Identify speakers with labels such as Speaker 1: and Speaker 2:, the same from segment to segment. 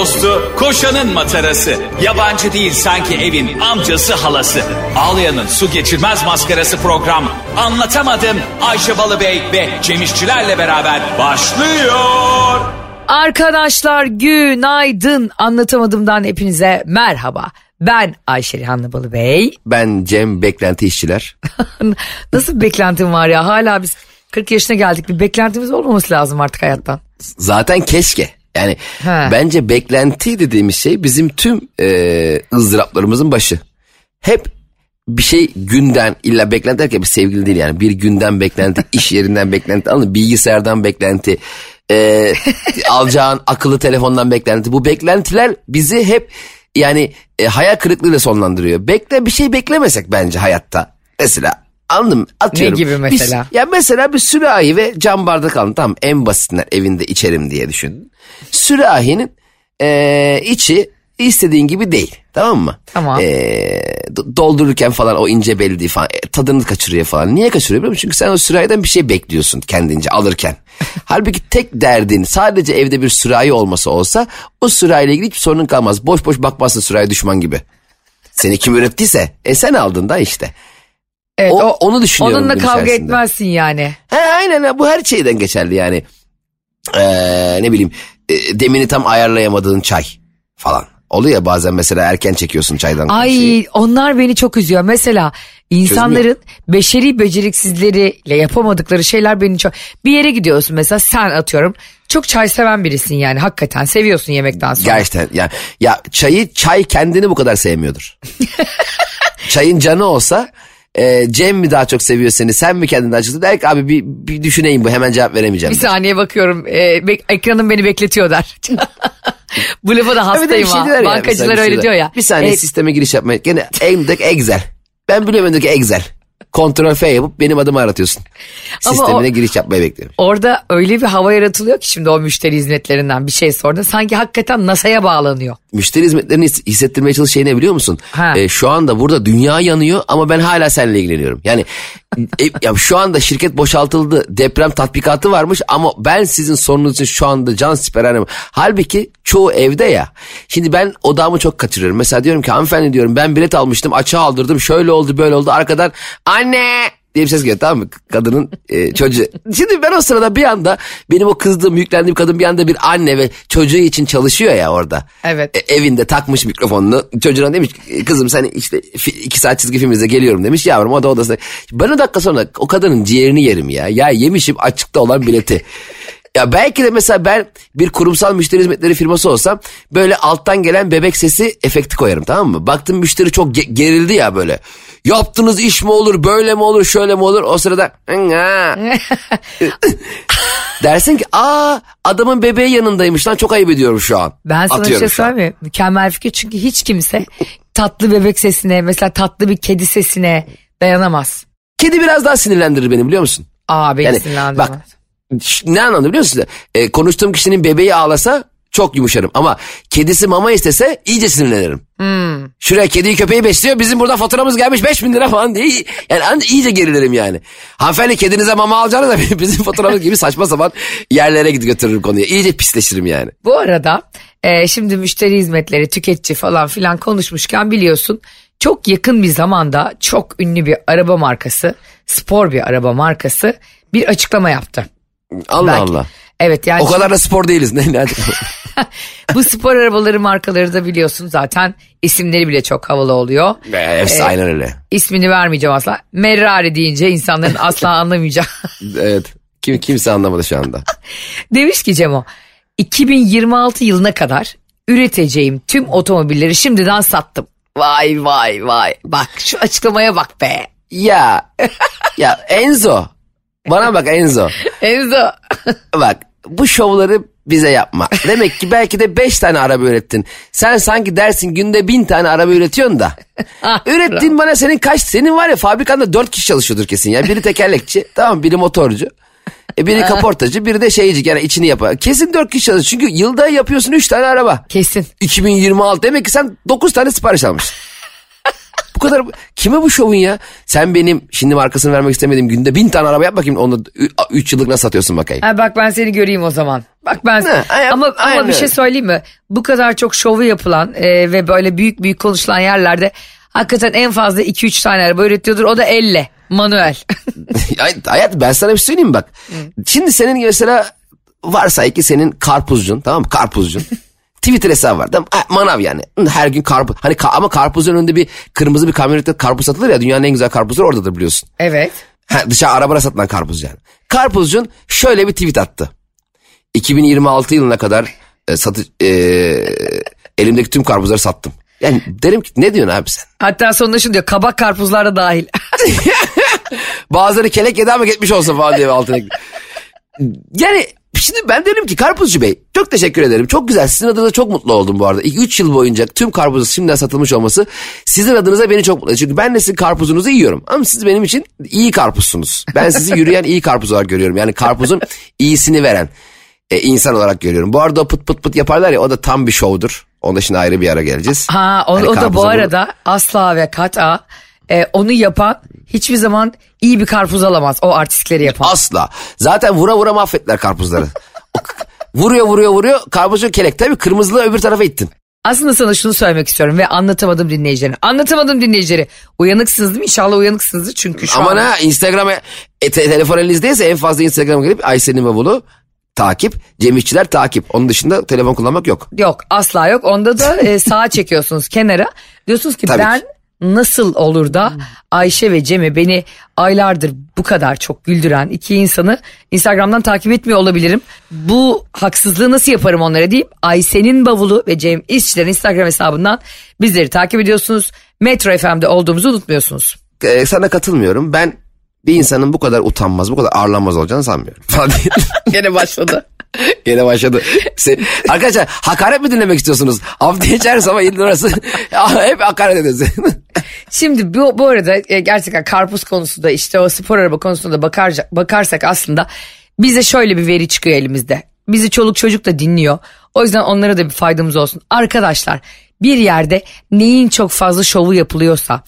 Speaker 1: dostu, koşanın matarası. Yabancı değil sanki evin amcası halası. Ağlayan'ın su geçirmez maskarası program. Anlatamadım Ayşe Balıbey ve Cemişçilerle beraber başlıyor.
Speaker 2: Arkadaşlar günaydın. Anlatamadığımdan hepinize merhaba. Ben Ayşe Rihanna Balıbey.
Speaker 3: Ben Cem Beklenti işçiler.
Speaker 2: Nasıl bir beklentim var ya? Hala biz 40 yaşına geldik. Bir beklentimiz olmaması lazım artık hayattan.
Speaker 3: Zaten keşke. Yani
Speaker 2: He.
Speaker 3: bence beklenti dediğimiz şey bizim tüm e, ızdıraplarımızın başı. Hep bir şey günden illa beklenti derken bir sevgili değil yani bir günden beklenti, iş yerinden beklenti, mı? bilgisayardan beklenti, e, alacağın akıllı telefondan beklenti. Bu beklentiler bizi hep yani e, hayal kırıklığıyla sonlandırıyor. Bekle bir şey beklemesek bence hayatta. Mesela anladım atıyorum.
Speaker 2: gibi mesela?
Speaker 3: Bir- ya mesela bir sürahi ve cam bardak alın tamam en basitinden evinde içerim diye düşün. Sürahinin e, içi istediğin gibi değil tamam mı?
Speaker 2: Tamam.
Speaker 3: E, do- doldururken falan o ince belli değil falan e, tadını kaçırıyor falan. Niye kaçırıyor biliyor musun? Çünkü sen o sürahiden bir şey bekliyorsun kendince alırken. Halbuki tek derdin sadece evde bir sürahi olması olsa o sürahiyle ilgili hiçbir sorunun kalmaz. Boş boş bakmazsın sürahi düşman gibi. Seni kim ürettiyse e sen aldın da işte.
Speaker 2: Evet,
Speaker 3: O- onu düşünüyorum
Speaker 2: Onunla kavga
Speaker 3: içerisinde.
Speaker 2: etmezsin yani.
Speaker 3: He, aynen ha, bu her şeyden geçerli yani. Ee, ne bileyim e, demini tam ayarlayamadığın çay falan. Oluyor ya bazen mesela erken çekiyorsun çaydan.
Speaker 2: Ay
Speaker 3: şeyi.
Speaker 2: onlar beni çok üzüyor. Mesela insanların beşeri beceriksizleriyle yapamadıkları şeyler beni çok... Bir yere gidiyorsun mesela sen atıyorum. Çok çay seven birisin yani hakikaten seviyorsun yemekten sonra.
Speaker 3: Gerçekten ya, ya çayı çay kendini bu kadar sevmiyordur. Çayın canı olsa e, Cem mi daha çok seviyor seni sen mi kendini daha çok der ki abi bir, bir düşüneyim bu hemen cevap veremeyeceğim.
Speaker 2: Bir saniye bakıyorum e, bek- ekranım beni bekletiyor der. Bu lafa da hastayım
Speaker 3: şey
Speaker 2: ha.
Speaker 3: ya,
Speaker 2: Bankacılar
Speaker 3: mesela
Speaker 2: öyle
Speaker 3: şey
Speaker 2: diyor ya.
Speaker 3: Bir saniye
Speaker 2: E,
Speaker 3: sisteme giriş yapmaya. Gene elimdeki Excel. Ben biliyorum elimdeki Excel. Ctrl F yapıp benim adımı aratıyorsun.
Speaker 2: Ama
Speaker 3: Sistemine
Speaker 2: o-
Speaker 3: giriş yapmayı bekliyorum.
Speaker 2: Orada öyle bir hava yaratılıyor ki şimdi o müşteri hizmetlerinden bir şey sordu. Sanki hakikaten NASA'ya bağlanıyor.
Speaker 3: Müşteri hizmetlerini his- hissettirmeye çalışan şey ne biliyor musun?
Speaker 2: Ha.
Speaker 3: Ee, şu anda burada dünya yanıyor ama ben hala seninle ilgileniyorum. Yani e, ya şu anda şirket boşaltıldı. Deprem tatbikatı varmış ama ben sizin sorununuz için şu anda can siper arıyorum. Halbuki çoğu evde ya. Şimdi ben odamı çok kaçırıyorum. Mesela diyorum ki hanımefendi diyorum ben bilet almıştım açığa aldırdım şöyle oldu böyle oldu arkadan anne diye bir ses geliyor tamam mı? Kadının e, çocuğu. Şimdi ben o sırada bir anda benim o kızdığım yüklendiğim kadın bir anda bir anne ve çocuğu için çalışıyor ya orada.
Speaker 2: Evet.
Speaker 3: E, evinde takmış mikrofonunu çocuğuna demiş ki, kızım sen işte iki saat çizgi film izle geliyorum demiş yavrum o da odasında. Ben o dakika sonra o kadının ciğerini yerim ya. Ya yemişim açıkta olan bileti. Ya belki de mesela ben bir kurumsal müşteri hizmetleri firması olsam böyle alttan gelen bebek sesi efekti koyarım tamam mı? Baktım müşteri çok ge- gerildi ya böyle. Yaptığınız iş mi olur böyle mi olur şöyle mi olur o sırada dersin ki aa adamın bebeği yanındaymış lan çok ayıp ediyorum şu an.
Speaker 2: Ben sana bir
Speaker 3: Atıyorum
Speaker 2: şey
Speaker 3: şu an.
Speaker 2: söyleyeyim mi? Mükemmel fikir çünkü hiç kimse tatlı bebek sesine mesela tatlı bir kedi sesine dayanamaz.
Speaker 3: Kedi biraz daha sinirlendirir beni biliyor musun?
Speaker 2: Aa beni
Speaker 3: Yani
Speaker 2: sinirlendirmez.
Speaker 3: bak ne anlamda biliyor musun? E, konuştuğum kişinin bebeği ağlasa çok yumuşarım ama kedisi mama istese iyice sinirlenirim.
Speaker 2: Hmm.
Speaker 3: Şuraya kediyi köpeği besliyor bizim burada faturamız gelmiş 5 bin lira falan diye yani an- iyice gerilirim yani. Hanımefendi kedinize mama alacağınız da bizim faturamız gibi saçma sapan yerlere gidip götürürüm konuyu. İyice pisleşirim yani.
Speaker 2: Bu arada e, şimdi müşteri hizmetleri, tüketici falan filan konuşmuşken biliyorsun çok yakın bir zamanda çok ünlü bir araba markası, spor bir araba markası bir açıklama yaptı.
Speaker 3: Allah
Speaker 2: Belki-
Speaker 3: Allah.
Speaker 2: Evet yani
Speaker 3: O kadar da spor değiliz. Ne, ne,
Speaker 2: bu spor arabaları markaları da biliyorsun zaten isimleri bile çok havalı oluyor.
Speaker 3: Hepsi aynen öyle.
Speaker 2: İsmini vermeyeceğim asla. Merrari deyince insanların asla anlamayacağı.
Speaker 3: Evet. Kim, kimse anlamadı şu anda.
Speaker 2: Demiş ki Cemo 2026 yılına kadar üreteceğim tüm otomobilleri şimdiden sattım. Vay vay vay. Bak şu açıklamaya bak be.
Speaker 3: Ya ya Enzo. Bana bak Enzo.
Speaker 2: Enzo.
Speaker 3: Bak bu şovları bize yapma. Demek ki belki de beş tane araba ürettin. Sen sanki dersin günde bin tane araba üretiyorsun da.
Speaker 2: Ah,
Speaker 3: Ürettiğin bana senin kaç? Senin var ya fabrikanda dört kişi çalışıyordur kesin ya. Biri tekerlekçi tamam biri motorcu. E biri kaportacı biri de şeyci yani içini yapar. Kesin dört kişi çalışıyor. Çünkü yılda yapıyorsun üç tane araba.
Speaker 2: Kesin.
Speaker 3: 2026 demek ki sen dokuz tane sipariş almışsın. Bu kadar kime bu şovun ya? Sen benim şimdi markasını vermek istemediğim günde bin tane araba yap bakayım onu 3 yıllık nasıl satıyorsun bakayım.
Speaker 2: Ha, bak ben seni göreyim o zaman. Bak ben
Speaker 3: Ne, ay-
Speaker 2: ama ama
Speaker 3: aynen
Speaker 2: bir şey
Speaker 3: öyle.
Speaker 2: söyleyeyim mi? Bu kadar çok şovu yapılan e, ve böyle büyük büyük konuşulan yerlerde hakikaten en fazla 2-3 tane araba üretiyordur. O da elle, manuel.
Speaker 3: Ay- Hayat ben sana bir şey söyleyeyim bak. Şimdi senin mesela varsay ki senin karpuzcun tamam mı karpuzcun. Twitter hesabı var mı? Ha, Manav yani. Her gün karpuz. Hani ka- ama karpuzun önünde bir kırmızı bir kamyonette karpuz satılır ya dünyanın en güzel karpuzları oradadır biliyorsun.
Speaker 2: evet.
Speaker 3: Ha, dışarı arabada satılan karpuz yani. Karpuzcun şöyle bir tweet attı. 2026 yılına kadar e, satı, e, elimdeki tüm karpuzları sattım. Yani derim ki ne diyorsun abi sen?
Speaker 2: Hatta sonunda şunu diyor kabak karpuzlar da dahil.
Speaker 3: Bazıları kelek yedi ama gitmiş olsun falan diye altına. Yani şimdi ben dedim ki Karpuzcu Bey çok teşekkür ederim. Çok güzel sizin adınıza çok mutlu oldum bu arada. 3 yıl boyunca tüm karpuzun şimdiden satılmış olması sizin adınıza beni çok mutlu ediyor. Çünkü ben de sizin karpuzunuzu yiyorum. Ama siz benim için iyi karpuzsunuz. Ben sizi yürüyen iyi karpuz olarak görüyorum. Yani karpuzun iyisini veren e, insan olarak görüyorum. Bu arada pıt pıt pıt yaparlar ya o da tam bir şovdur. Onda şimdi ayrı bir ara geleceğiz.
Speaker 2: Ha o,
Speaker 3: Hani
Speaker 2: o da bu arada asla ve kata e, onu yapan hiçbir zaman iyi bir karpuz alamaz. O artistleri yapan.
Speaker 3: Asla. Zaten vura vura mahvettiler karpuzları. Vuruyor vuruyor vuruyor karpuzu kelek. Tabii kırmızılığı öbür tarafa ittin.
Speaker 2: Aslında sana şunu söylemek istiyorum ve anlatamadım dinleyicilerine. Anlatamadım dinleyicileri. Uyanıksınız değil mi? İnşallah uyanıksınızdır çünkü şu
Speaker 3: Aman
Speaker 2: an...
Speaker 3: ha Instagram'a e, te- telefon elinizdeyse en fazla Instagram'a gelip Ayşe'nin bavulu takip. Cem İşçiler takip. Onun dışında telefon kullanmak yok.
Speaker 2: Yok asla yok. Onda da e, sağa çekiyorsunuz kenara. Diyorsunuz ki
Speaker 3: Tabii
Speaker 2: ben
Speaker 3: ki.
Speaker 2: Nasıl olur da Ayşe ve Cem'i beni aylardır bu kadar çok güldüren iki insanı Instagram'dan takip etmiyor olabilirim. Bu haksızlığı nasıl yaparım onlara deyip Ayşe'nin bavulu ve Cem İşçilerin Instagram hesabından bizleri takip ediyorsunuz. Metro FM'de olduğumuzu unutmuyorsunuz.
Speaker 3: Ee, sana katılmıyorum. Ben bir insanın bu kadar utanmaz, bu kadar ağırlanmaz olacağını sanmıyorum.
Speaker 2: Gene başladı.
Speaker 3: Gene başladı. Se- Arkadaşlar hakaret mi dinlemek istiyorsunuz? Haftaya içer sabah 7 orası. Hep hakaret ediyorsun.
Speaker 2: Şimdi bu, bu arada e, gerçekten karpuz konusunda işte o spor araba konusunda da bakar, bakarsak aslında bize şöyle bir veri çıkıyor elimizde. Bizi çoluk çocuk da dinliyor. O yüzden onlara da bir faydamız olsun. Arkadaşlar bir yerde neyin çok fazla şovu yapılıyorsa,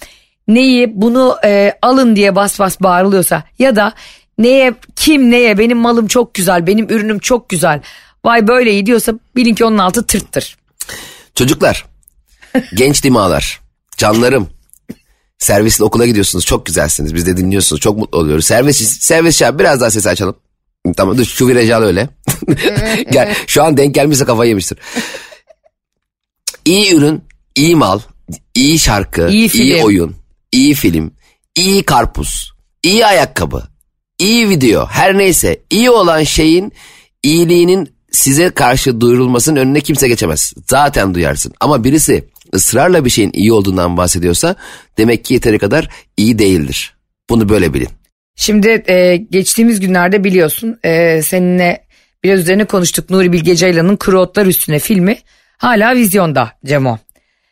Speaker 2: neyi bunu e, alın diye bas bas bağırılıyorsa ya da neye kim neye benim malım çok güzel, benim ürünüm çok güzel. Vay böyle iyi diyorsa bilin ki onun altı tırttır.
Speaker 3: Çocuklar, genç dimağlar, canlarım. Servisle okula gidiyorsunuz. Çok güzelsiniz. Biz de dinliyorsunuz. Çok mutlu oluyoruz. Servis, servis şah biraz daha sesi açalım. Tamam dur şu virajı al öyle. Gel, şu an denk gelmişse kafayı yemiştir. İyi ürün, iyi mal, iyi şarkı,
Speaker 2: İyi film.
Speaker 3: iyi oyun, iyi film, iyi karpuz, iyi ayakkabı, iyi video her neyse iyi olan şeyin iyiliğinin size karşı duyurulmasının önüne kimse geçemez. Zaten duyarsın ama birisi ısrarla bir şeyin iyi olduğundan bahsediyorsa demek ki yeteri kadar iyi değildir. Bunu böyle bilin.
Speaker 2: Şimdi e, geçtiğimiz günlerde biliyorsun e, seninle biraz üzerine konuştuk Nuri Bilge Ceylan'ın Kuru Otlar Üstüne filmi hala vizyonda Cemo.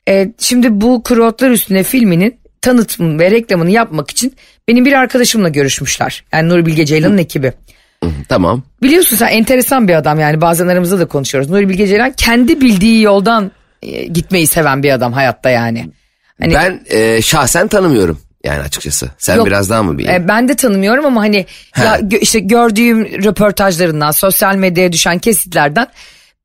Speaker 2: E, şimdi bu Kuru Otlar Üstüne filminin tanıtım ve reklamını yapmak için benim bir arkadaşımla görüşmüşler. Yani Nuri Bilge Ceylan'ın ekibi.
Speaker 3: Tamam.
Speaker 2: Biliyorsun sen enteresan bir adam yani bazen aramızda da konuşuyoruz. Nuri Bilge Ceylan kendi bildiği yoldan e, gitmeyi seven bir adam hayatta yani. Hani
Speaker 3: Ben e, şahsen tanımıyorum yani açıkçası. Sen
Speaker 2: Yok.
Speaker 3: biraz daha mı bilin?
Speaker 2: E, ben de tanımıyorum ama hani ya gö- işte gördüğüm röportajlarından, sosyal medyaya düşen kesitlerden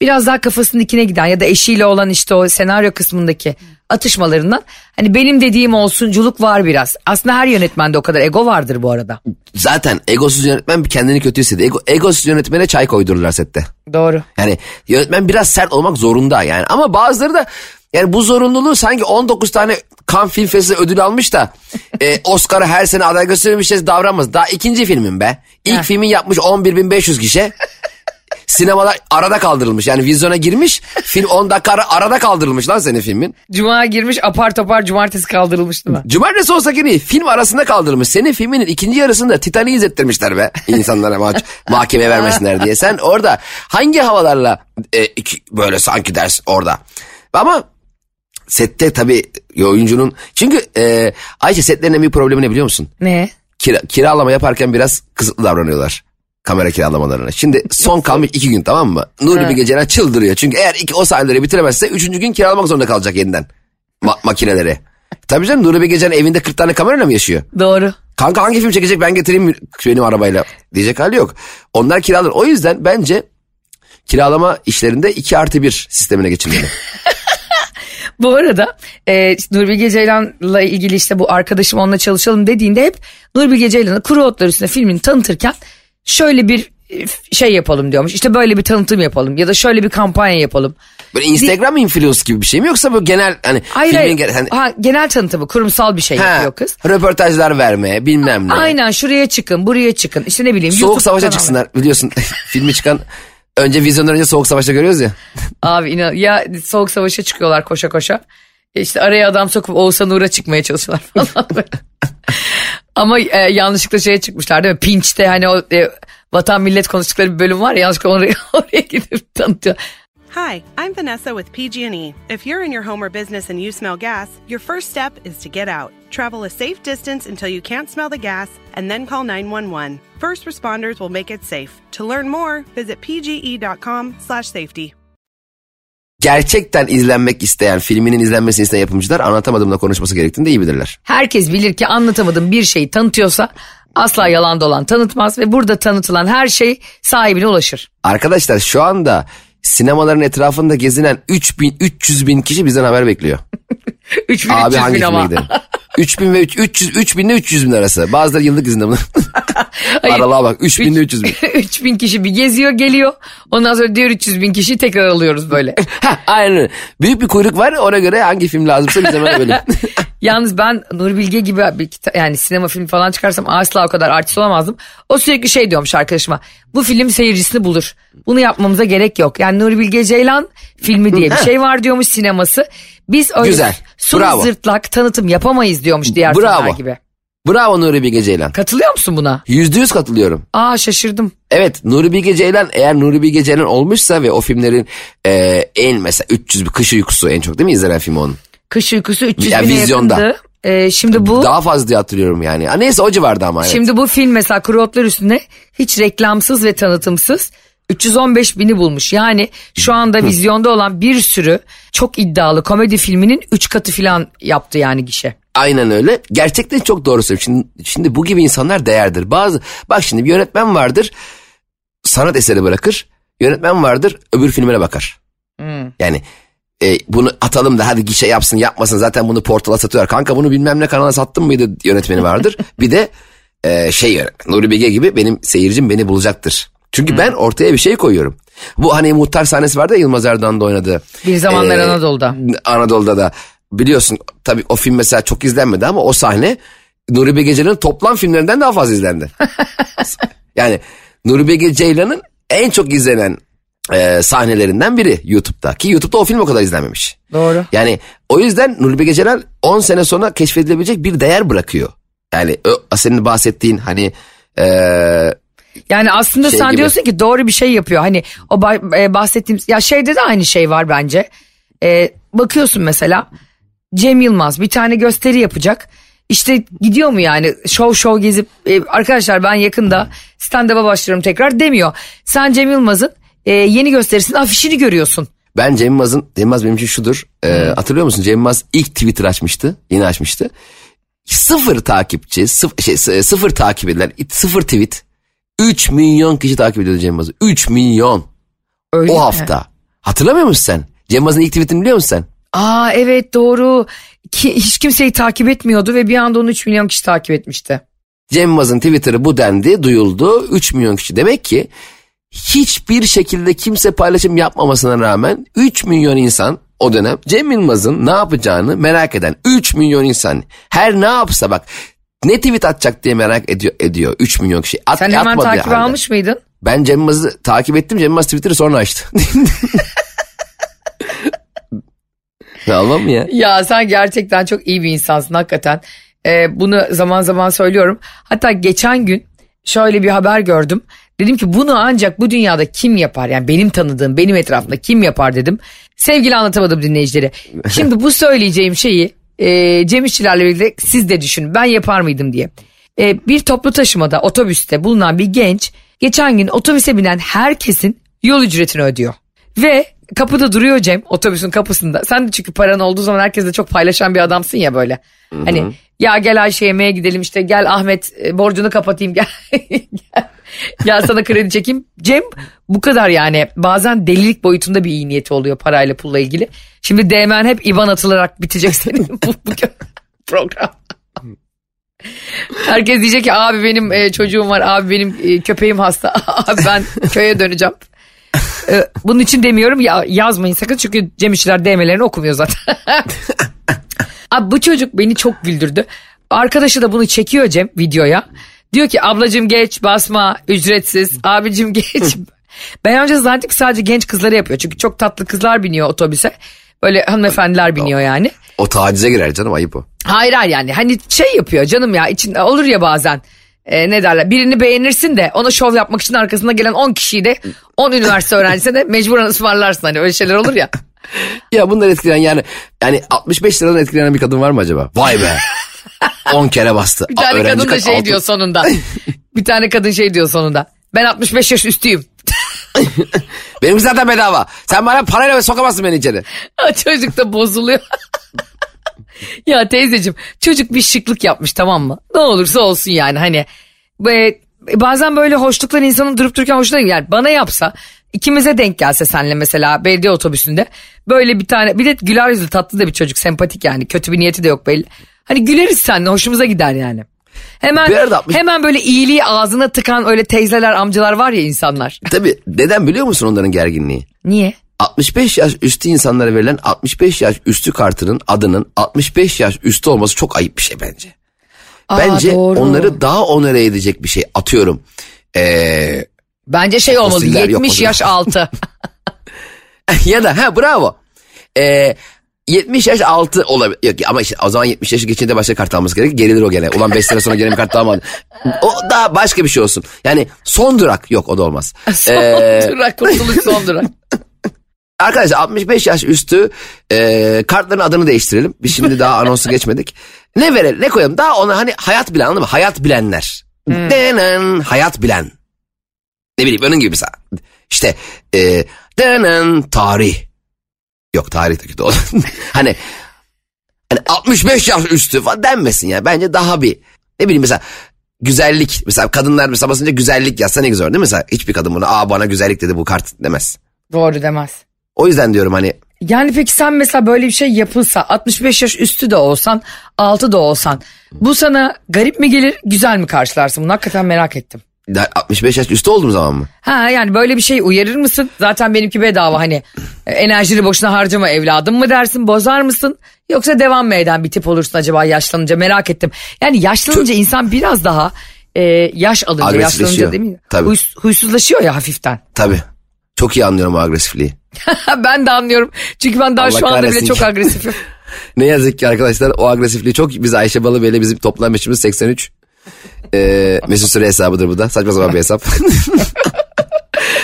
Speaker 2: biraz daha kafasının dikine giden ya da eşiyle olan işte o senaryo kısmındaki atışmalarından hani benim dediğim olsunculuk var biraz. Aslında her yönetmende o kadar ego vardır bu arada.
Speaker 3: Zaten egosuz yönetmen bir kendini kötü hissediyor. Ego, egosuz yönetmene çay koydururlar sette.
Speaker 2: Doğru.
Speaker 3: Yani yönetmen biraz sert olmak zorunda yani. Ama bazıları da yani bu zorunluluğu sanki 19 tane Cannes Film Festivali ödül almış da e, Oscar'a her sene aday gösterilmiş davranmaz. Daha ikinci filmin be. İlk
Speaker 2: Heh.
Speaker 3: filmin yapmış 11.500 kişi. Sinemalar arada kaldırılmış. Yani vizyona girmiş. Film 10 dakika ara- arada kaldırılmış lan senin filmin.
Speaker 2: Cuma girmiş apar topar cumartesi kaldırılmış değil mi?
Speaker 3: Cumartesi olsa ki film arasında kaldırılmış. Senin filminin ikinci yarısında Titanic'i izlettirmişler be. insanlara ma- mahkemeye vermesinler diye. Sen orada hangi havalarla e, iki- böyle sanki dersin orada. Ama sette tabii oyuncunun... Çünkü e, Ayşe setlerin en büyük problemi ne biliyor musun?
Speaker 2: Ne?
Speaker 3: Kira, kiralama yaparken biraz kısıtlı davranıyorlar. Kamera kiralamalarına. Şimdi son kalmış iki gün tamam mı? Nuri bir geceden çıldırıyor. Çünkü eğer iki, o sahneleri bitiremezse üçüncü gün kiralamak zorunda kalacak yeniden. Ma- makineleri. Tabii canım Nuri Bilge evinde 40 tane kamerayla mı yaşıyor?
Speaker 2: Doğru.
Speaker 3: Kanka hangi film çekecek ben getireyim benim arabayla diyecek hali yok. Onlar kiralar. O yüzden bence kiralama işlerinde 2 artı 1 sistemine geçilmeli.
Speaker 2: Bu arada e, Nuri Bilge Ceylan'la ilgili işte bu arkadaşım onunla çalışalım dediğinde hep Nuri Bilge Ceylan'ı Kuru Otlar Üstüne filmini tanıtırken şöyle bir e, şey yapalım diyormuş. İşte böyle bir tanıtım yapalım ya da şöyle bir kampanya yapalım.
Speaker 3: Böyle Instagram influence gibi bir şey mi yoksa bu genel hani
Speaker 2: Hayır,
Speaker 3: filmin
Speaker 2: hayır.
Speaker 3: genel, hani,
Speaker 2: Ha, genel tanıtımı kurumsal bir şey
Speaker 3: ha,
Speaker 2: yapıyor kız.
Speaker 3: röportajlar verme bilmem ne.
Speaker 2: Aynen şuraya çıkın buraya çıkın işte ne bileyim.
Speaker 3: Soğuk
Speaker 2: YouTube
Speaker 3: savaşa
Speaker 2: kanalı.
Speaker 3: çıksınlar biliyorsun filmi çıkan önce vizyondan önce soğuk savaşta görüyoruz ya.
Speaker 2: Abi inan ya soğuk savaşa çıkıyorlar koşa koşa. İşte araya adam sokup Oğuzhan Uğur'a çıkmaya çalışıyorlar falan. Ama e, yanlışlıkla şeye çıkmışlar değil mi? Pinç'te hani o e, vatan millet konuştukları bir bölüm var ya yanlışlıkla oraya, oraya gidip tanıtıyor.
Speaker 4: Hi, I'm Vanessa with PG&E. If you're in your home or business and you smell gas, your first step is to get out. Travel a safe distance until you can't smell the gas and then call 911. First responders will make it safe. To learn more, visit pge.com/safety.
Speaker 3: Gerçekten izlenmek isteyen filminin izlenmesini isteyen yapımcılar anlatamadığımda konuşması gerektiğini de iyi bilirler.
Speaker 2: Herkes bilir ki anlatamadığım bir şeyi tanıtıyorsa asla yalan dolan tanıtmaz ve burada tanıtılan her şey sahibine ulaşır.
Speaker 3: Arkadaşlar şu anda sinemaların etrafında gezinen 3000 300 bin kişi bizden haber bekliyor.
Speaker 2: 3300
Speaker 3: Abi
Speaker 2: bin
Speaker 3: hangi filme
Speaker 2: ama.
Speaker 3: gidelim? 3000 ve 3, 300 3000 ile 300 bin arası. Bazıları yıllık izinde.
Speaker 2: Hayır.
Speaker 3: Aralığa bak 3000 ile 300 bin.
Speaker 2: 3000 kişi bir geziyor geliyor. Ondan sonra diğer 300 bin kişi tekrar alıyoruz böyle.
Speaker 3: Heh, aynen. Büyük bir kuyruk var ona göre hangi film lazımsa biz hemen böyle.
Speaker 2: Yalnız ben Nuri Bilge gibi bir kita- yani sinema film falan çıkarsam asla o kadar artist olamazdım. O sürekli şey diyormuş arkadaşıma. Bu film seyircisini bulur. Bunu yapmamıza gerek yok. Yani Nuri Bilge Ceylan filmi diye bir şey var diyormuş sineması. Biz öyle
Speaker 3: Güzel.
Speaker 2: su
Speaker 3: Bravo.
Speaker 2: zırtlak tanıtım yapamayız diyormuş diğer
Speaker 3: Bravo.
Speaker 2: gibi.
Speaker 3: Bravo Nuri Bilge Ceylan.
Speaker 2: Katılıyor musun buna?
Speaker 3: Yüzde yüz katılıyorum.
Speaker 2: Aa şaşırdım.
Speaker 3: Evet Nuri Bilge Ceylan eğer Nuri Bilge Ceylan olmuşsa ve o filmlerin e, en mesela 300 bir kış uykusu en çok değil mi izlenen film onun?
Speaker 2: Kış uykusu 300
Speaker 3: Ya
Speaker 2: bine
Speaker 3: vizyonda.
Speaker 2: yakındı. Ee, şimdi bu
Speaker 3: Daha fazla diye hatırlıyorum yani. Neyse o civarda ama evet.
Speaker 2: Şimdi bu film mesela Kuru Otlar Üstüne hiç reklamsız ve tanıtımsız 315 bini bulmuş. Yani şu anda vizyonda olan bir sürü çok iddialı komedi filminin 3 katı falan yaptı yani gişe.
Speaker 3: Aynen öyle. Gerçekten çok doğru söylüyorsun. Şimdi, şimdi bu gibi insanlar değerdir. Bazı bak şimdi bir yönetmen vardır sanat eseri bırakır. Yönetmen vardır öbür filmine bakar. Yani e, bunu atalım da hadi gişe yapsın yapmasın zaten bunu portala satıyorlar. Kanka bunu bilmem ne kanala sattın mıydı yönetmeni vardır. bir de e, şey Nuri Bilge gibi benim seyircim beni bulacaktır. Çünkü ben ortaya bir şey koyuyorum. Bu hani muhtar sahnesi vardı ya Yılmaz Erdoğan'da oynadığı.
Speaker 2: Bir zamanlar
Speaker 3: Ee,
Speaker 2: Anadolu'da.
Speaker 3: Anadolu'da da biliyorsun tabii o film mesela çok izlenmedi ama o sahne Nuri Bilge Ceylan'ın toplam filmlerinden daha fazla izlendi. yani Nuri Bilge Ceylan'ın en çok izlenen e, sahnelerinden biri YouTube'da. Ki YouTube'da o film o kadar izlenmemiş.
Speaker 2: Doğru.
Speaker 3: Yani o yüzden Nuri Bilge Ceylan 10 sene sonra keşfedilebilecek bir değer bırakıyor. Yani o, senin bahsettiğin hani e,
Speaker 2: Yani aslında
Speaker 3: Şey
Speaker 2: sen
Speaker 3: gibi.
Speaker 2: diyorsun ki doğru bir şey yapıyor. Hani o e, bahsettiğim ya şeyde de aynı şey var bence. E, bakıyorsun mesela Cem Yılmaz bir tane gösteri yapacak. İşte gidiyor mu yani show show gezip e, arkadaşlar ben yakında stand-up'a başlıyorum tekrar demiyor. Sen Cem Yılmaz'ın e, yeni gösterisinin afişini görüyorsun.
Speaker 3: Ben Cem Yılmaz'ın, Cem Yılmaz benim için şudur. E, hatırlıyor musun Cem Yılmaz ilk Twitter açmıştı. Yeni açmıştı. Sıfır takipçi, sıfır, şey, sı- sıfır takip edilen, sıfır tweet. 3 milyon kişi takip ediyordu Cem Yılmaz'ı. 3 milyon
Speaker 2: Öyle
Speaker 3: o
Speaker 2: mi?
Speaker 3: hafta. Hatırlamıyor musun sen? Cem Yılmaz'ın ilk tweetini biliyor musun sen?
Speaker 2: Aa evet doğru. Ki, hiç kimseyi takip etmiyordu ve bir anda onu 3 milyon kişi takip etmişti.
Speaker 3: Cem Yılmaz'ın Twitter'ı bu dendi, duyuldu. 3 milyon kişi. Demek ki hiçbir şekilde kimse paylaşım yapmamasına rağmen 3 milyon insan o dönem Cem Yılmaz'ın ne yapacağını merak eden 3 milyon insan her ne yapsa bak ne tweet atacak diye merak ediyor ediyor 3 milyon kişi. At,
Speaker 2: Sen hemen takip
Speaker 3: halde.
Speaker 2: almış mıydın?
Speaker 3: Ben Cem Yılmaz'ı takip ettim. Cem Yılmaz Twitter'ı sonra açtı. almam mı ya?
Speaker 2: Ya sen gerçekten çok iyi bir insansın hakikaten. Ee, bunu zaman zaman söylüyorum. Hatta geçen gün şöyle bir haber gördüm. Dedim ki bunu ancak bu dünyada kim yapar? Yani benim tanıdığım, benim etrafımda kim yapar dedim. Sevgili anlatamadım dinleyicilere. Şimdi bu söyleyeceğim şeyi e, Cem İşçilerle birlikte siz de düşünün. Ben yapar mıydım diye. E, bir toplu taşımada otobüste bulunan bir genç geçen gün otobüse binen herkesin yol ücretini ödüyor. Ve kapıda duruyor Cem otobüsün kapısında. Sen de çünkü paran olduğu zaman herkesle çok paylaşan bir adamsın ya böyle. Hani ya gel Ayşe yemeğe gidelim işte gel Ahmet e, borcunu kapatayım gel. gel. Sana kredi çekeyim. Cem bu kadar yani bazen delilik boyutunda bir iyi niyeti oluyor parayla pulla ilgili. Şimdi DM'n hep IBAN atılarak bitecek senin bu, bu program. Herkes diyecek ki abi benim e, çocuğum var abi benim e, köpeğim hasta abi ben köye döneceğim. E, bunun için demiyorum ya yazmayın sakın çünkü Cem İşçiler DM'lerini okumuyor zaten. Abi bu çocuk beni çok güldürdü. Arkadaşı da bunu çekiyor Cem videoya. Diyor ki ablacım geç basma ücretsiz abicim geç. ben önce zannettim ki sadece genç kızları yapıyor. Çünkü çok tatlı kızlar biniyor otobüse. Böyle hanımefendiler biniyor yani.
Speaker 3: O tacize girer canım ayıp o.
Speaker 2: Hayır hayır yani hani şey yapıyor canım ya için olur ya bazen e, ne derler birini beğenirsin de ona şov yapmak için arkasında gelen 10 kişiyi de 10 üniversite öğrencisine de mecburen ısmarlarsın hani öyle şeyler olur ya.
Speaker 3: Ya bunlar etkileyen yani yani 65 liradan etkilenen bir kadın var mı acaba? Vay be. 10 kere bastı.
Speaker 2: Bir tane
Speaker 3: Öğrenci
Speaker 2: kadın da şey
Speaker 3: altı-
Speaker 2: diyor sonunda. bir tane kadın şey diyor sonunda. Ben 65 yaş üstüyüm.
Speaker 3: Benim zaten bedava. Sen bana parayla sokamazsın beni içeri.
Speaker 2: çocuk da bozuluyor. ya teyzeciğim çocuk bir şıklık yapmış tamam mı? Ne olursa olsun yani hani. Ve bazen böyle hoşluklar insanın durup dururken hoşuna gidiyor. Yani bana yapsa ikimize denk gelse senle mesela belediye otobüsünde böyle bir tane bir de güler yüzlü tatlı da bir çocuk sempatik yani kötü bir niyeti de yok belli. Hani güleriz seninle hoşumuza gider yani. Hemen
Speaker 3: arada
Speaker 2: hemen böyle iyiliği ağzına tıkan öyle teyzeler amcalar var ya insanlar.
Speaker 3: Tabii neden biliyor musun onların gerginliği?
Speaker 2: Niye? 65
Speaker 3: 65 yaş üstü insanlara verilen 65 yaş üstü kartının adının 65 yaş üstü olması çok ayıp bir şey bence.
Speaker 2: Aa,
Speaker 3: bence
Speaker 2: doğru.
Speaker 3: onları daha onore edecek bir şey atıyorum. Ee,
Speaker 2: Bence şey olmalı
Speaker 3: Fosiller yok
Speaker 2: 70
Speaker 3: o zaman.
Speaker 2: yaş altı.
Speaker 3: ya da ha bravo. Ee, 70 yaş altı olabilir. Yok, ama işte o zaman 70 yaşı geçince başka kart alması gerek. Gerilir o gene. Ulan 5 sene sonra gene bir kart almadı. O daha başka bir şey olsun. Yani son durak yok o da olmaz.
Speaker 2: son
Speaker 3: Ee,
Speaker 2: durak kurtuluş son durak.
Speaker 3: Arkadaşlar 65 yaş üstü e, kartların adını değiştirelim. Biz şimdi daha anonsu geçmedik. Ne verelim ne koyalım daha ona hani hayat bilen anladın mı? Hayat bilenler. Denen, hayat bilen. Ne bileyim onun gibi mesela. İşte e, denen tarih. Yok tarih de kötü oldu. hani, hani 65 yaş üstü falan denmesin ya. Bence daha bir ne bileyim mesela güzellik. Mesela kadınlar mesela basınca güzellik yazsa ne güzel değil mi? Mesela hiçbir kadın buna aa bana güzellik dedi bu kart demez.
Speaker 2: Doğru demez.
Speaker 3: O yüzden diyorum hani
Speaker 2: Yani peki sen mesela böyle bir şey yapılsa 65 yaş üstü de olsan altı da olsan bu sana garip mi gelir güzel mi karşılarsın bunu hakikaten merak ettim.
Speaker 3: Da- 65 yaş üstü olduğum zaman mı?
Speaker 2: Ha yani böyle bir şey uyarır mısın? Zaten benimki bedava hani enerjini boşuna harcama evladım mı dersin bozar mısın? Yoksa devam mı eden bir tip olursun acaba yaşlanınca merak ettim. Yani yaşlanınca insan biraz daha e, yaş alınca yaşlanınca değil mi?
Speaker 3: Tabii.
Speaker 2: Huys- huysuzlaşıyor ya hafiften.
Speaker 3: Tabii. Çok iyi anlıyorum o agresifliği.
Speaker 2: ben de anlıyorum. Çünkü ben daha
Speaker 3: Allah
Speaker 2: şu anda bile
Speaker 3: kahretsin
Speaker 2: çok
Speaker 3: ki.
Speaker 2: agresifim.
Speaker 3: Ne yazık ki arkadaşlar o agresifliği çok biz Ayşe Balıbey'le bizim toplam yaşımız 83. Ee, Mesut Süre hesabıdır bu da. Saçma sapan bir hesap.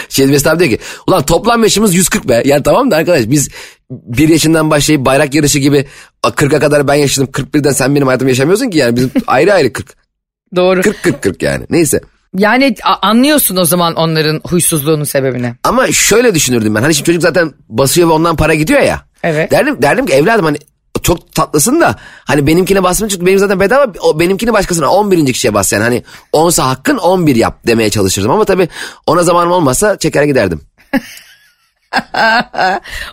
Speaker 3: Şey Mesut abi diyor ki ulan toplam yaşımız 140 be. Yani tamam da arkadaş biz bir yaşından başlayıp bayrak yarışı gibi 40'a kadar ben yaşadım 41'den sen benim hayatımı yaşamıyorsun ki yani bizim ayrı ayrı 40.
Speaker 2: Doğru.
Speaker 3: 40 40 40 yani neyse.
Speaker 2: Yani anlıyorsun o zaman onların huysuzluğunun sebebini.
Speaker 3: Ama şöyle düşünürdüm ben. Hani şimdi çocuk zaten basıyor ve ondan para gidiyor ya.
Speaker 2: Evet.
Speaker 3: Derdim, derdim ki evladım hani çok tatlısın da hani benimkine basma çünkü benim zaten bedava o benimkini başkasına 11. kişiye bas yani hani 10'sa hakkın 11 yap demeye çalışırdım ama tabii ona zamanım olmasa çeker giderdim.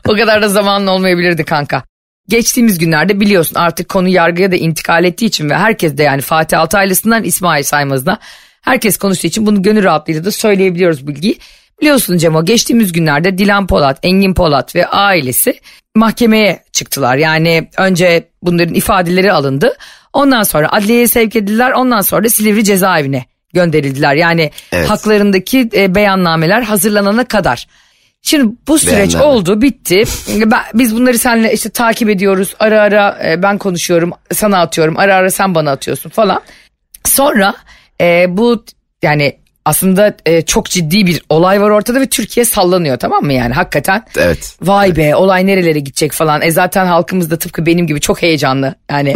Speaker 2: O kadar da zamanın olmayabilirdi kanka. Geçtiğimiz günlerde biliyorsun artık konu yargıya da intikal ettiği için ve herkes de yani Fatih Altaylı'sından İsmail Saymaz'ına herkes konuştuğu için bunu gönül rahatlığıyla da söyleyebiliyoruz bilgiyi. Biliyorsun Cemo geçtiğimiz günlerde Dilan Polat, Engin Polat ve ailesi mahkemeye çıktılar. Yani önce bunların ifadeleri alındı. Ondan sonra adliyeye sevk edildiler. Ondan sonra da Silivri cezaevine gönderildiler. Yani
Speaker 3: Evet.
Speaker 2: haklarındaki e, beyannameler hazırlanana kadar. Şimdi bu süreç oldu bitti. Ben, biz bunları seninle işte takip ediyoruz. Ara ara e, ben konuşuyorum sana atıyorum. Ara ara sen bana atıyorsun falan. Sonra e, bu yani aslında e, çok ciddi bir olay var ortada ve Türkiye sallanıyor tamam mı yani hakikaten.
Speaker 3: Evet.
Speaker 2: Vay be olay nerelere gidecek falan. E zaten halkımız da tıpkı benim gibi çok heyecanlı. Yani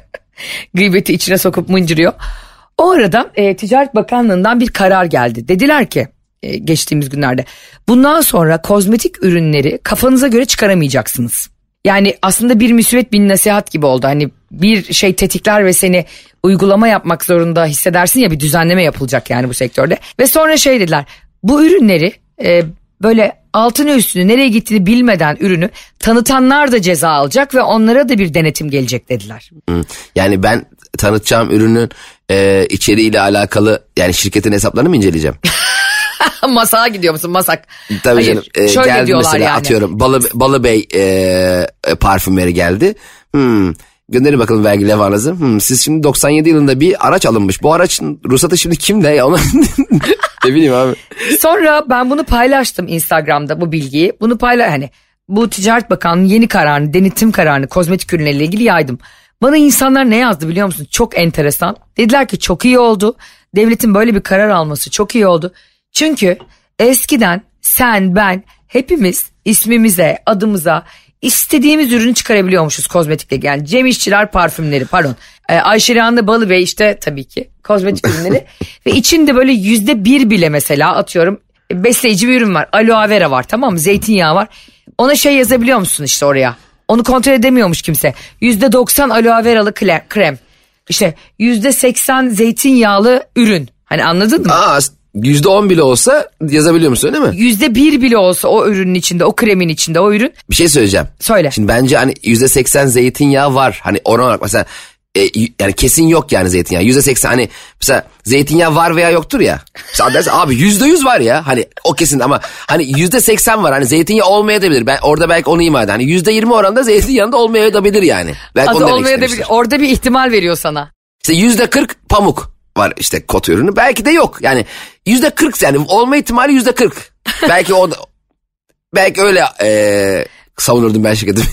Speaker 2: gıybeti içine sokup mıncırıyor. O arada e, Ticaret Bakanlığı'ndan bir karar geldi. Dediler ki e, geçtiğimiz günlerde. Bundan sonra kozmetik ürünleri kafanıza göre çıkaramayacaksınız. Yani aslında bir müsibet bin nasihat gibi oldu. Hani bir şey tetikler ve seni uygulama yapmak zorunda hissedersin ya bir düzenleme yapılacak yani bu sektörde. Ve sonra şey dediler bu ürünleri e, böyle altını üstünü nereye gittiğini bilmeden ürünü tanıtanlar da ceza alacak ve onlara da bir denetim gelecek dediler.
Speaker 3: Yani ben tanıtacağım ürünün e, içeriğiyle alakalı yani şirketin hesaplarını mı inceleyeceğim?
Speaker 2: Masağa gidiyor musun masak?
Speaker 3: Tabii
Speaker 2: Hayır,
Speaker 3: canım. E,
Speaker 2: şöyle
Speaker 3: geldi
Speaker 2: diyorlar
Speaker 3: mesela
Speaker 2: yani.
Speaker 3: atıyorum Balı, Balı Bey e, parfümeri geldi. Hmm. Gönderin bakalım vergi levhanızı. Hmm, siz şimdi 97 yılında bir araç alınmış. Bu araçın ruhsatı şimdi kimde? Ya onu ne bileyim abi.
Speaker 2: Sonra ben bunu paylaştım Instagram'da bu bilgiyi. Bunu paylaş hani bu Ticaret Bakanlığı'nın yeni kararını, denetim kararını kozmetik ürünleriyle ilgili yaydım. Bana insanlar ne yazdı biliyor musun? Çok enteresan. Dediler ki çok iyi oldu. Devletin böyle bir karar alması çok iyi oldu. Çünkü eskiden sen, ben hepimiz ismimize, adımıza istediğimiz ürünü çıkarabiliyormuşuz kozmetikle. Yani Cem İşçiler parfümleri pardon. Ee, Ayşe Rihanna Balı Bey işte tabii ki kozmetik ürünleri. Ve içinde böyle yüzde bir bile mesela atıyorum besleyici bir ürün var. Aloe vera var tamam mı? Zeytinyağı var. Ona şey yazabiliyor musun işte oraya? Onu kontrol edemiyormuş kimse. Yüzde doksan aloe veralı krem. İşte yüzde seksen zeytinyağlı ürün. Hani anladın mı?
Speaker 3: Aa, %10 bile olsa yazabiliyor musun öyle mi?
Speaker 2: Yüzde bir bile olsa o ürünün içinde, o kremin içinde o ürün.
Speaker 3: Bir şey söyleyeceğim.
Speaker 2: Söyle.
Speaker 3: Şimdi bence hani %80 zeytinyağı var. Hani oran olarak mesela e, yani kesin yok yani zeytinyağı. %80 hani mesela zeytinyağı var veya yoktur ya. Mesela dersin abi %100 var ya. Hani o kesin ama hani %80 var. Hani zeytinyağı olmayabilir. Ben orada belki onu ima eder. Hani %20 oranda zeytinyağında olmayabilir yani. Belki
Speaker 2: Az
Speaker 3: onu demek
Speaker 2: olmaya da
Speaker 3: istemiştir.
Speaker 2: bilir. Orada bir ihtimal veriyor sana.
Speaker 3: İşte yüzde kırk pamuk var işte kot ürünü. Belki de yok. Yani yüzde kırk yani olma ihtimali yüzde kırk. Belki o da, belki öyle eee savunurdum ben şirketimi.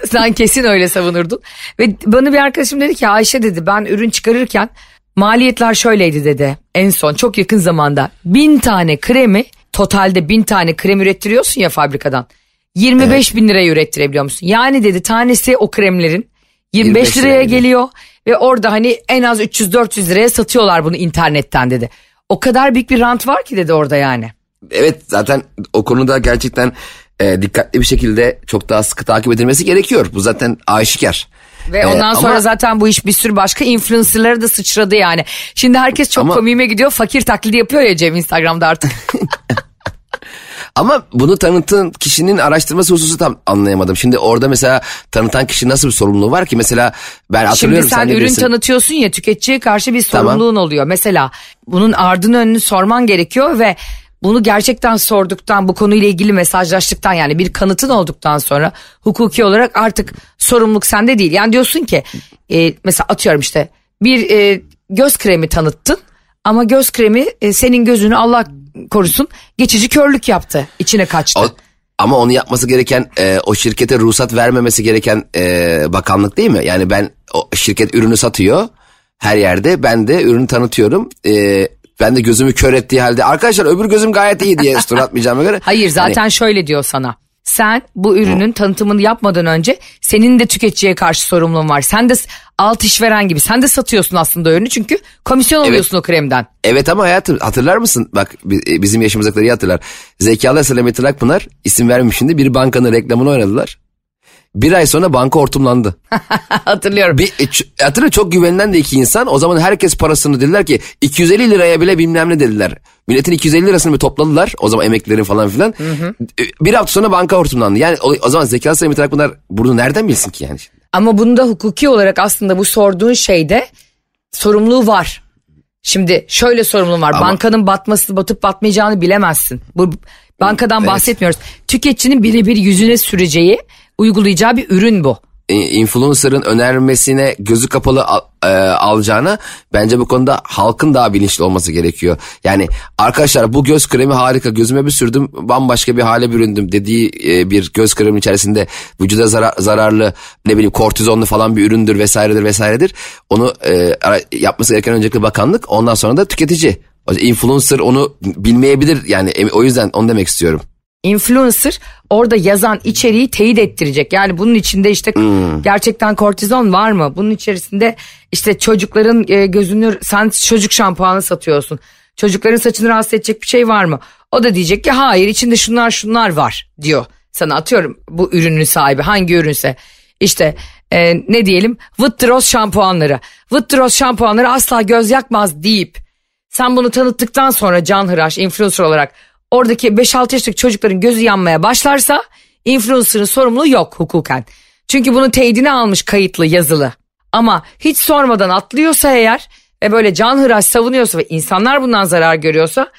Speaker 2: Sen kesin öyle savunurdun. Ve bana bir arkadaşım dedi ki Ayşe dedi ben ürün çıkarırken maliyetler şöyleydi dedi. En son çok yakın zamanda bin tane kremi totalde bin tane krem ürettiriyorsun ya fabrikadan. 25 bin liraya ürettirebiliyor musun? Yani dedi tanesi o kremlerin 25,
Speaker 3: 25
Speaker 2: liraya
Speaker 3: liraya
Speaker 2: geliyor. Ve orada hani en az 300-400 liraya satıyorlar bunu internetten dedi. O kadar büyük bir rant var ki dedi orada yani.
Speaker 3: evet zaten o konuda gerçekten eee, dikkatli bir şekilde çok daha sıkı takip edilmesi gerekiyor. Bu zaten aşikar.
Speaker 2: Ve
Speaker 3: Ee,
Speaker 2: ondan sonra
Speaker 3: ama-
Speaker 2: zaten bu iş bir sürü başka influencerlara da sıçradı yani. Şimdi herkes çok
Speaker 3: Ama-
Speaker 2: komiğime gidiyor. Fakir taklidi yapıyor ya Cem Instagram'da artık.
Speaker 3: Ama bunu tanıtın kişinin araştırması hususu tam anlayamadım. Şimdi orada mesela tanıtan kişi nasıl bir sorumluluğu var ki? Mesela ben
Speaker 2: Şimdi
Speaker 3: hatırlıyorum
Speaker 2: sen
Speaker 3: de
Speaker 2: ürün
Speaker 3: bilirsin.
Speaker 2: tanıtıyorsun ya tüketiciye karşı bir
Speaker 3: Tamam.
Speaker 2: sorumluluğun oluyor. Mesela bunun ardını önünü sorman gerekiyor ve bunu gerçekten sorduktan bu konuyla ilgili mesajlaştıktan yani bir kanıtın olduktan sonra hukuki olarak artık sorumluluk sende değil. Yani diyorsun ki e, mesela atıyorum işte bir e, göz kremi tanıttın ama göz kremi e, senin gözünü Allah korusun geçici körlük yaptı içine kaçtı.
Speaker 3: O- ama onu yapması gereken e, o şirkete ruhsat vermemesi gereken e, bakanlık değil mi? Yani ben o şirket ürünü satıyor her yerde ben de ürünü tanıtıyorum. E, ben de gözümü kör ettiği halde arkadaşlar öbür gözüm gayet iyi diye story atmayacağıma göre.
Speaker 2: Hayır zaten
Speaker 3: Hani,
Speaker 2: şöyle diyor sana. Sen bu ürünün tanıtımını yapmadan önce senin de tüketiciye karşı sorumluluğun var. Sen de alt işveren gibi sen de satıyorsun aslında ürünü çünkü komisyon alıyorsun o kremden.
Speaker 3: evet ama hayatım hatırlar mısın? Bak e, bizim yaşımızdakileri hatırlar. Zekalı Selamettin Akpınar isim vermiş şimdi bir bankanın reklamını oynadılar. Bir ay sonra banka hortumlandı.
Speaker 2: Hatırlıyorum.
Speaker 3: Bir, e, ç- hatırlıyor çok güvenilen de iki insan. O zaman herkes parasını dediler ki 250 liraya bile bilmem ne dediler. Milletin 250 lirasını bir topladılar. O zaman emeklilerin falan filan. E, Bir hafta sonra banka hortumlandı. Yani o, o zaman zeka sayımı bunlar bunu nereden bilsin ki yani?
Speaker 2: Ama bunda hukuki olarak aslında bu sorduğun şeyde sorumluluğu var. Şimdi şöyle sorumluluğu var.
Speaker 3: Ama-
Speaker 2: Bankanın batması batıp batmayacağını bilemezsin. Bu bankadan
Speaker 3: Evet.
Speaker 2: bahsetmiyoruz. Tüketicinin birebir yüzüne süreceği, uygulayacağı bir ürün bu.
Speaker 3: E, influencer'ın önermesine gözü kapalı al, e, alacağına bence bu konuda halkın daha bilinçli olması gerekiyor. Yani arkadaşlar bu göz kremi harika gözüme bir sürdüm bambaşka bir hale büründüm dediği e, bir göz kremi içerisinde vücuda zarar- zararlı ne bileyim kortizonlu falan bir üründür vesairedir vesairedir. Onu e, yapması gereken öncelikle bakanlık ondan sonra da tüketici. Influencer onu bilmeyebilir yani em- o yüzden onu demek istiyorum.
Speaker 2: İnfluencer orada yazan içeriği teyit ettirecek. Yani bunun içinde işte gerçekten kortizon var mı? Bunun içerisinde işte çocukların e, gözünü sen çocuk şampuanı satıyorsun. Çocukların saçını rahatsız edecek bir şey var mı? O da diyecek ki hayır içinde şunlar şunlar var diyor. Sana atıyorum bu ürünün sahibi hangi ürünse. İşte e, ne diyelim Vıttros şampuanları. Vıttros şampuanları asla göz yakmaz deyip sen bunu tanıttıktan sonra Can Hıraş influencer olarak oradaki 5-6 yaşındaki çocukların gözü yanmaya başlarsa influencer'ın sorumluluğu yok hukuken. Çünkü bunun teyidini almış kayıtlı yazılı. Ama hiç sormadan atlıyorsa eğer ve böyle Can Hıraş savunuyorsa ve insanlar bundan zarar görüyorsa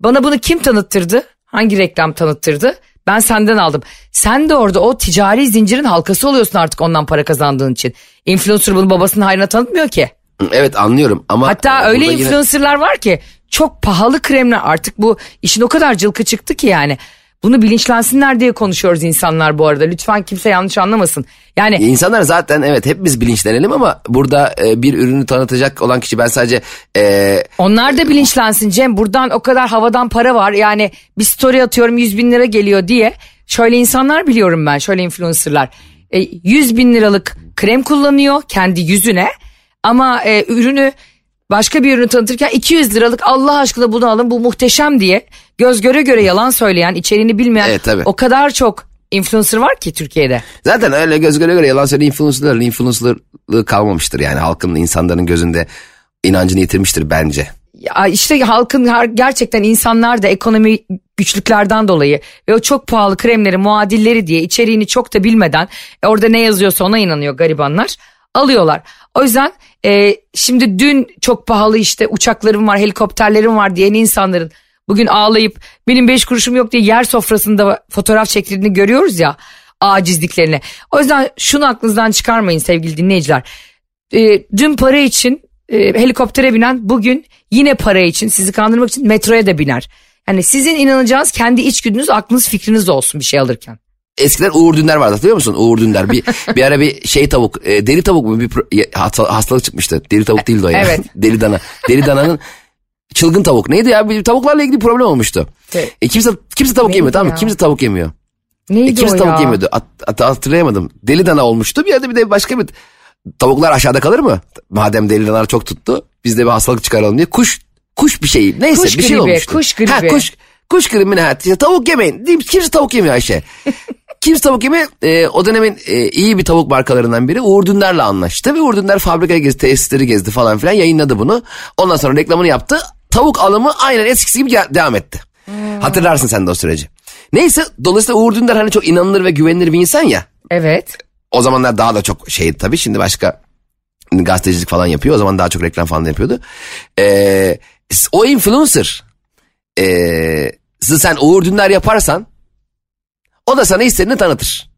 Speaker 2: bana bunu kim tanıttırdı? Hangi reklam tanıttırdı? Ben senden aldım. Sen de orada o ticari zincirin halkası oluyorsun artık ondan para kazandığın için. Influencer bunu babasının hayrına tanıtmıyor ki.
Speaker 3: Evet anlıyorum ama...
Speaker 2: Hatta öyle
Speaker 3: burada yine-
Speaker 2: influencerlar var ki çok pahalı kremler artık bu işin o kadar cılkı çıktı ki yani. Bunu bilinçlensinler diye konuşuyoruz insanlar bu arada. Lütfen kimse yanlış anlamasın. Yani
Speaker 3: İnsanlar zaten evet hepimiz bilinçlenelim ama burada e, bir ürünü tanıtacak olan kişi ben sadece e,
Speaker 2: onlar da bilinçlensin Cem. Buradan o kadar havadan para var. Yani bir story atıyorum 100 bin lira geliyor diye. Şöyle insanlar biliyorum ben şöyle influencerlar. E, 100 bin liralık krem kullanıyor kendi yüzüne. Ama e, ürünü başka bir ürünü tanıtırken 200 liralık Allah aşkına bunu alın bu muhteşem diye göz göre göre yalan söyleyen içeriğini bilmeyen
Speaker 3: Evet, tabii.
Speaker 2: o kadar çok influencer var ki Türkiye'de.
Speaker 3: zaten öyle göz göre göre yalan söyleyen influencerların influencerlığı kalmamıştır yani halkın insanların gözünde inancını yitirmiştir bence.
Speaker 2: Ya işte halkın gerçekten insanlar da ekonomi güçlüklerden dolayı ve o çok pahalı kremleri muadilleri diye içeriğini çok da bilmeden e, orada ne yazıyorsa ona inanıyor garibanlar alıyorlar. O yüzden e, şimdi dün çok pahalı işte uçaklarım var helikopterlerim var diyen insanların bugün ağlayıp benim beş kuruşum yok diye yer sofrasında fotoğraf çektirdiğini görüyoruz ya acizliklerini. O yüzden şunu aklınızdan çıkarmayın sevgili dinleyiciler. E, dün para için e, helikoptere binen bugün yine para için sizi kandırmak için metroya da biner. Yani sizin inanacağınız kendi içgüdünüz aklınız fikriniz olsun bir şey alırken.
Speaker 3: Eskiden Uğur Dündar vardı hatırlıyor musun? Uğur Dündar bir, bir ara bir şey tavuk e, deri tavuk mu bir hastalık çıkmıştı. Deri tavuk değildi o ya.
Speaker 2: Evet.
Speaker 3: deri dana. Deri dananın çılgın tavuk. Neydi ya? Bir tavuklarla ilgili problem olmuştu.
Speaker 2: Evet.
Speaker 3: E, kimse kimse tavuk
Speaker 2: Neydi
Speaker 3: yemiyor tamam mı? Kimse tavuk yemiyor.
Speaker 2: Neydi
Speaker 3: E, kimse
Speaker 2: o
Speaker 3: tavuk
Speaker 2: ya?
Speaker 3: yemiyordu. At, at- hatırlayamadım. Deli dana olmuştu. Bir yerde bir de başka bir tavuklar aşağıda kalır mı? Madem deli danalar çok tuttu biz de bir hastalık çıkaralım diye kuş kuş bir şey neyse
Speaker 2: Kuş
Speaker 3: bir şey
Speaker 2: gribi,
Speaker 3: olmuştu.
Speaker 2: kuş gribi.
Speaker 3: Ha, kuş, kuş gribi ne? İşte tavuk yemeyin. Kimse tavuk yemiyor Ayşe. Kimse tavuk yemiyor. E, o dönemin e, iyi bir tavuk markalarından biri Uğur Dündar'la anlaştı. Ve Uğur Dündar fabrikayı gezdi, tesisleri gezdi falan filan yayınladı bunu. Ondan sonra reklamını yaptı. Tavuk alımı aynen eskisi gibi de- devam etti. Hatırlarsın sen de o süreci. Neyse dolayısıyla Uğur Dündar hani çok inanılır ve güvenilir bir insan ya.
Speaker 2: Evet.
Speaker 3: O zamanlar daha da çok şeydi tabii. Şimdi başka gazetecilik falan yapıyor. O zaman daha çok reklam falan yapıyordu. Ee, o influencer ee, sen Uğur Dündar yaparsan o da sana istediğini tanıtır.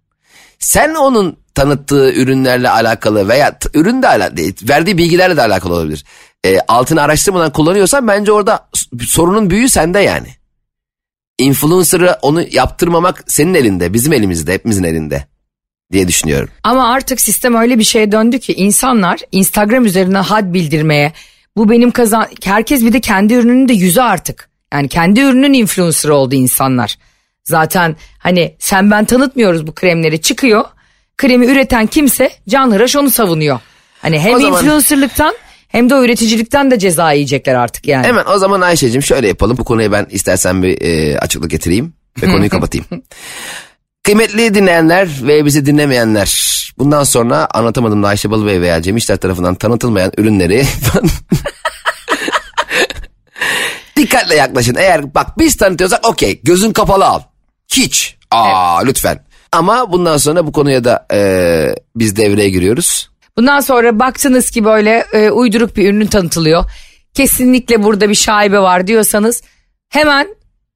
Speaker 3: Sen onun tanıttığı ürünlerle alakalı veya ürünle alakalı verdiği bilgilerle de alakalı olabilir. Ee, altını araştırmadan kullanıyorsan bence orada sorunun büyüğü sende yani. Influencer'ı onu yaptırmamak senin elinde, bizim elimizde, hepimizin elinde diye düşünüyorum.
Speaker 2: Ama artık sistem öyle bir şeye döndü ki insanlar Instagram üzerinden had bildirmeye bu benim kazan herkes bir de kendi ürününün de yüzü artık. Yani kendi ürünün influencer oldu insanlar. Zaten hani sen ben tanıtmıyoruz bu kremleri çıkıyor. Kremi üreten kimse Can Hıraş onu savunuyor. Hani hem
Speaker 3: O zaman-
Speaker 2: influencerlıktan hem de o üreticilikten de ceza yiyecekler artık yani.
Speaker 3: Hemen o zaman Ayşe'cim şöyle yapalım. Bu konuya ben istersen bir e, açıklık getireyim ve konuyu kapatayım. Kıymetli dinleyenler ve bizi dinlemeyenler. Bundan sonra anlatamadım da Ayşe Balıbey veya Cem İşler tarafından tanıtılmayan ürünleri dikkatle yaklaşın. Eğer bak biz tanıtıyorsak okey gözün kapalı al. Hiç. Aa lütfen. Ama bundan sonra bu konuya da e, biz devreye giriyoruz.
Speaker 2: Bundan sonra baktınız ki böyle e, uyduruk bir ürünün tanıtılıyor. Kesinlikle burada bir şaibe var diyorsanız hemen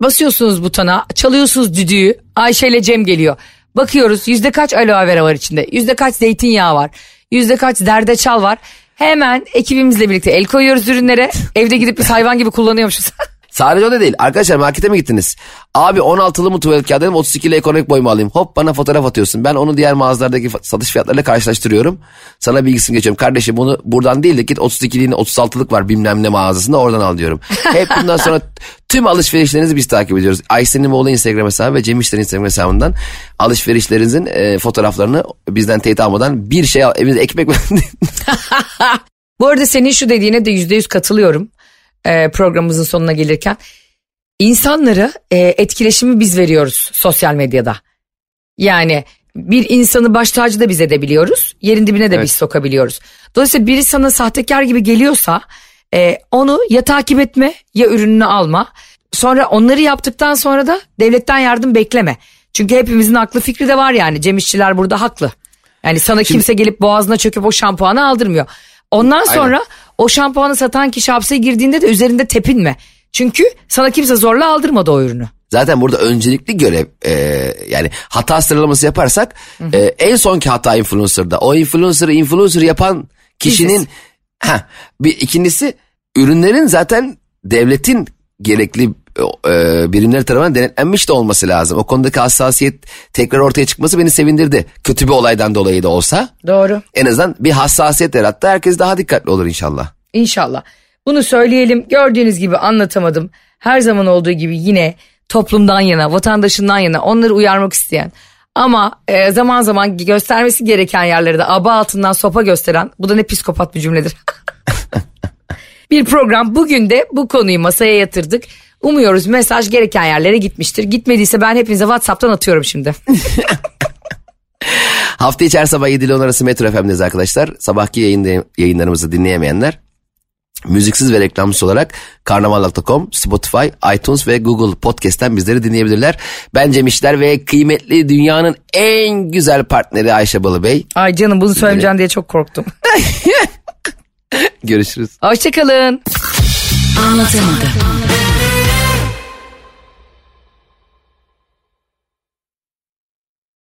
Speaker 2: basıyorsunuz butona, çalıyorsunuz düdüğü. Ayşe ile Cem geliyor. Bakıyoruz yüzde kaç aloe vera var içinde, yüzde kaç zeytinyağı var, yüzde kaç zerdeçal var. Hemen ekibimizle birlikte el koyuyoruz ürünlere. Evde gidip biz hayvan gibi kullanıyormuşuz.
Speaker 3: Sadece o da değil. Arkadaşlar markete mi gittiniz? Abi 16'lı mı tuvalet kağıdı dedim 32'li ekonomik boy mu alayım? Hop bana fotoğraf atıyorsun. Ben onu diğer mağazalardaki satış fiyatlarıyla karşılaştırıyorum. Sana bilgisini geçiyorum. Kardeşim bunu buradan değil de git 32'liğini 36'lık var bilmem ne mağazasında oradan al diyorum. Hep bundan sonra tüm alışverişlerinizi biz takip ediyoruz. Ayşe'nin oğlu Instagram hesabı ve Cem İşler'in Instagram hesabından alışverişlerinizin e, fotoğraflarını bizden teyit almadan bir şey al. Evinize ekmek
Speaker 2: Bu arada senin şu dediğine de yüzde yüz katılıyorum. E, programımızın sonuna gelirken. İnsanlara e, etkileşimi biz veriyoruz sosyal medyada. Yani bir insanı baş tacı da biz edebiliyoruz. Yerin dibine de
Speaker 3: Evet.
Speaker 2: biz sokabiliyoruz. Dolayısıyla biri sana sahtekar gibi geliyorsa e, onu ya takip etme ya ürününü alma. Sonra onları yaptıktan sonra da devletten yardım bekleme. Çünkü hepimizin aklı fikri de var yani. Cem İşçiler burada haklı. Yani sana kimse gelip boğazına çöküp o şampuanı aldırmıyor. Ondan sonra o şampuanı satan kişi hapse girdiğinde de üzerinde tepinme. Çünkü sana kimse zorla aldırmadı o ürünü.
Speaker 3: Zaten burada öncelikli görev e, yani hata sıralaması yaparsak e, en sonki hata influencer'da. O influencer'ı influencer yapan kişinin ha bir ikincisi ürünlerin zaten devletin gerekli e, birimler tarafından denetlenmiş de olması lazım. O konudaki hassasiyet tekrar ortaya çıkması beni sevindirdi. Kötü bir olaydan dolayı da olsa
Speaker 2: Doğru.
Speaker 3: en azından bir hassasiyet yarattı. Herkes daha dikkatli olur inşallah.
Speaker 2: İnşallah. Bunu söyleyelim. Gördüğünüz gibi anlatamadım. Her zaman olduğu gibi yine toplumdan yana, vatandaşından yana onları uyarmak isteyen ama e, zaman zaman göstermesi gereken yerlerde aba altından sopa gösteren bu da ne psikopat bir cümledir. bir program bugün de bu konuyu masaya yatırdık. Umuyoruz mesaj gereken yerlere gitmiştir. Gitmediyse ben hepinize WhatsApp'tan atıyorum şimdi.
Speaker 3: Hafta içi her sabah 7 ile 10 arası Metro FM'deyiz arkadaşlar. Sabahki yayında, yayınlarımızı dinleyemeyenler müziksiz ve reklamsız olarak karnaval.com, Spotify, iTunes ve Google Podcast'ten bizleri dinleyebilirler. Ben Cem İşler ve kıymetli dünyanın en güzel partneri Ayşe Balıbey.
Speaker 2: Ay canım bunu söylemeyeceğim diye çok korktum.
Speaker 3: Görüşürüz.
Speaker 2: Hoşçakalın.
Speaker 5: Anlatamadım.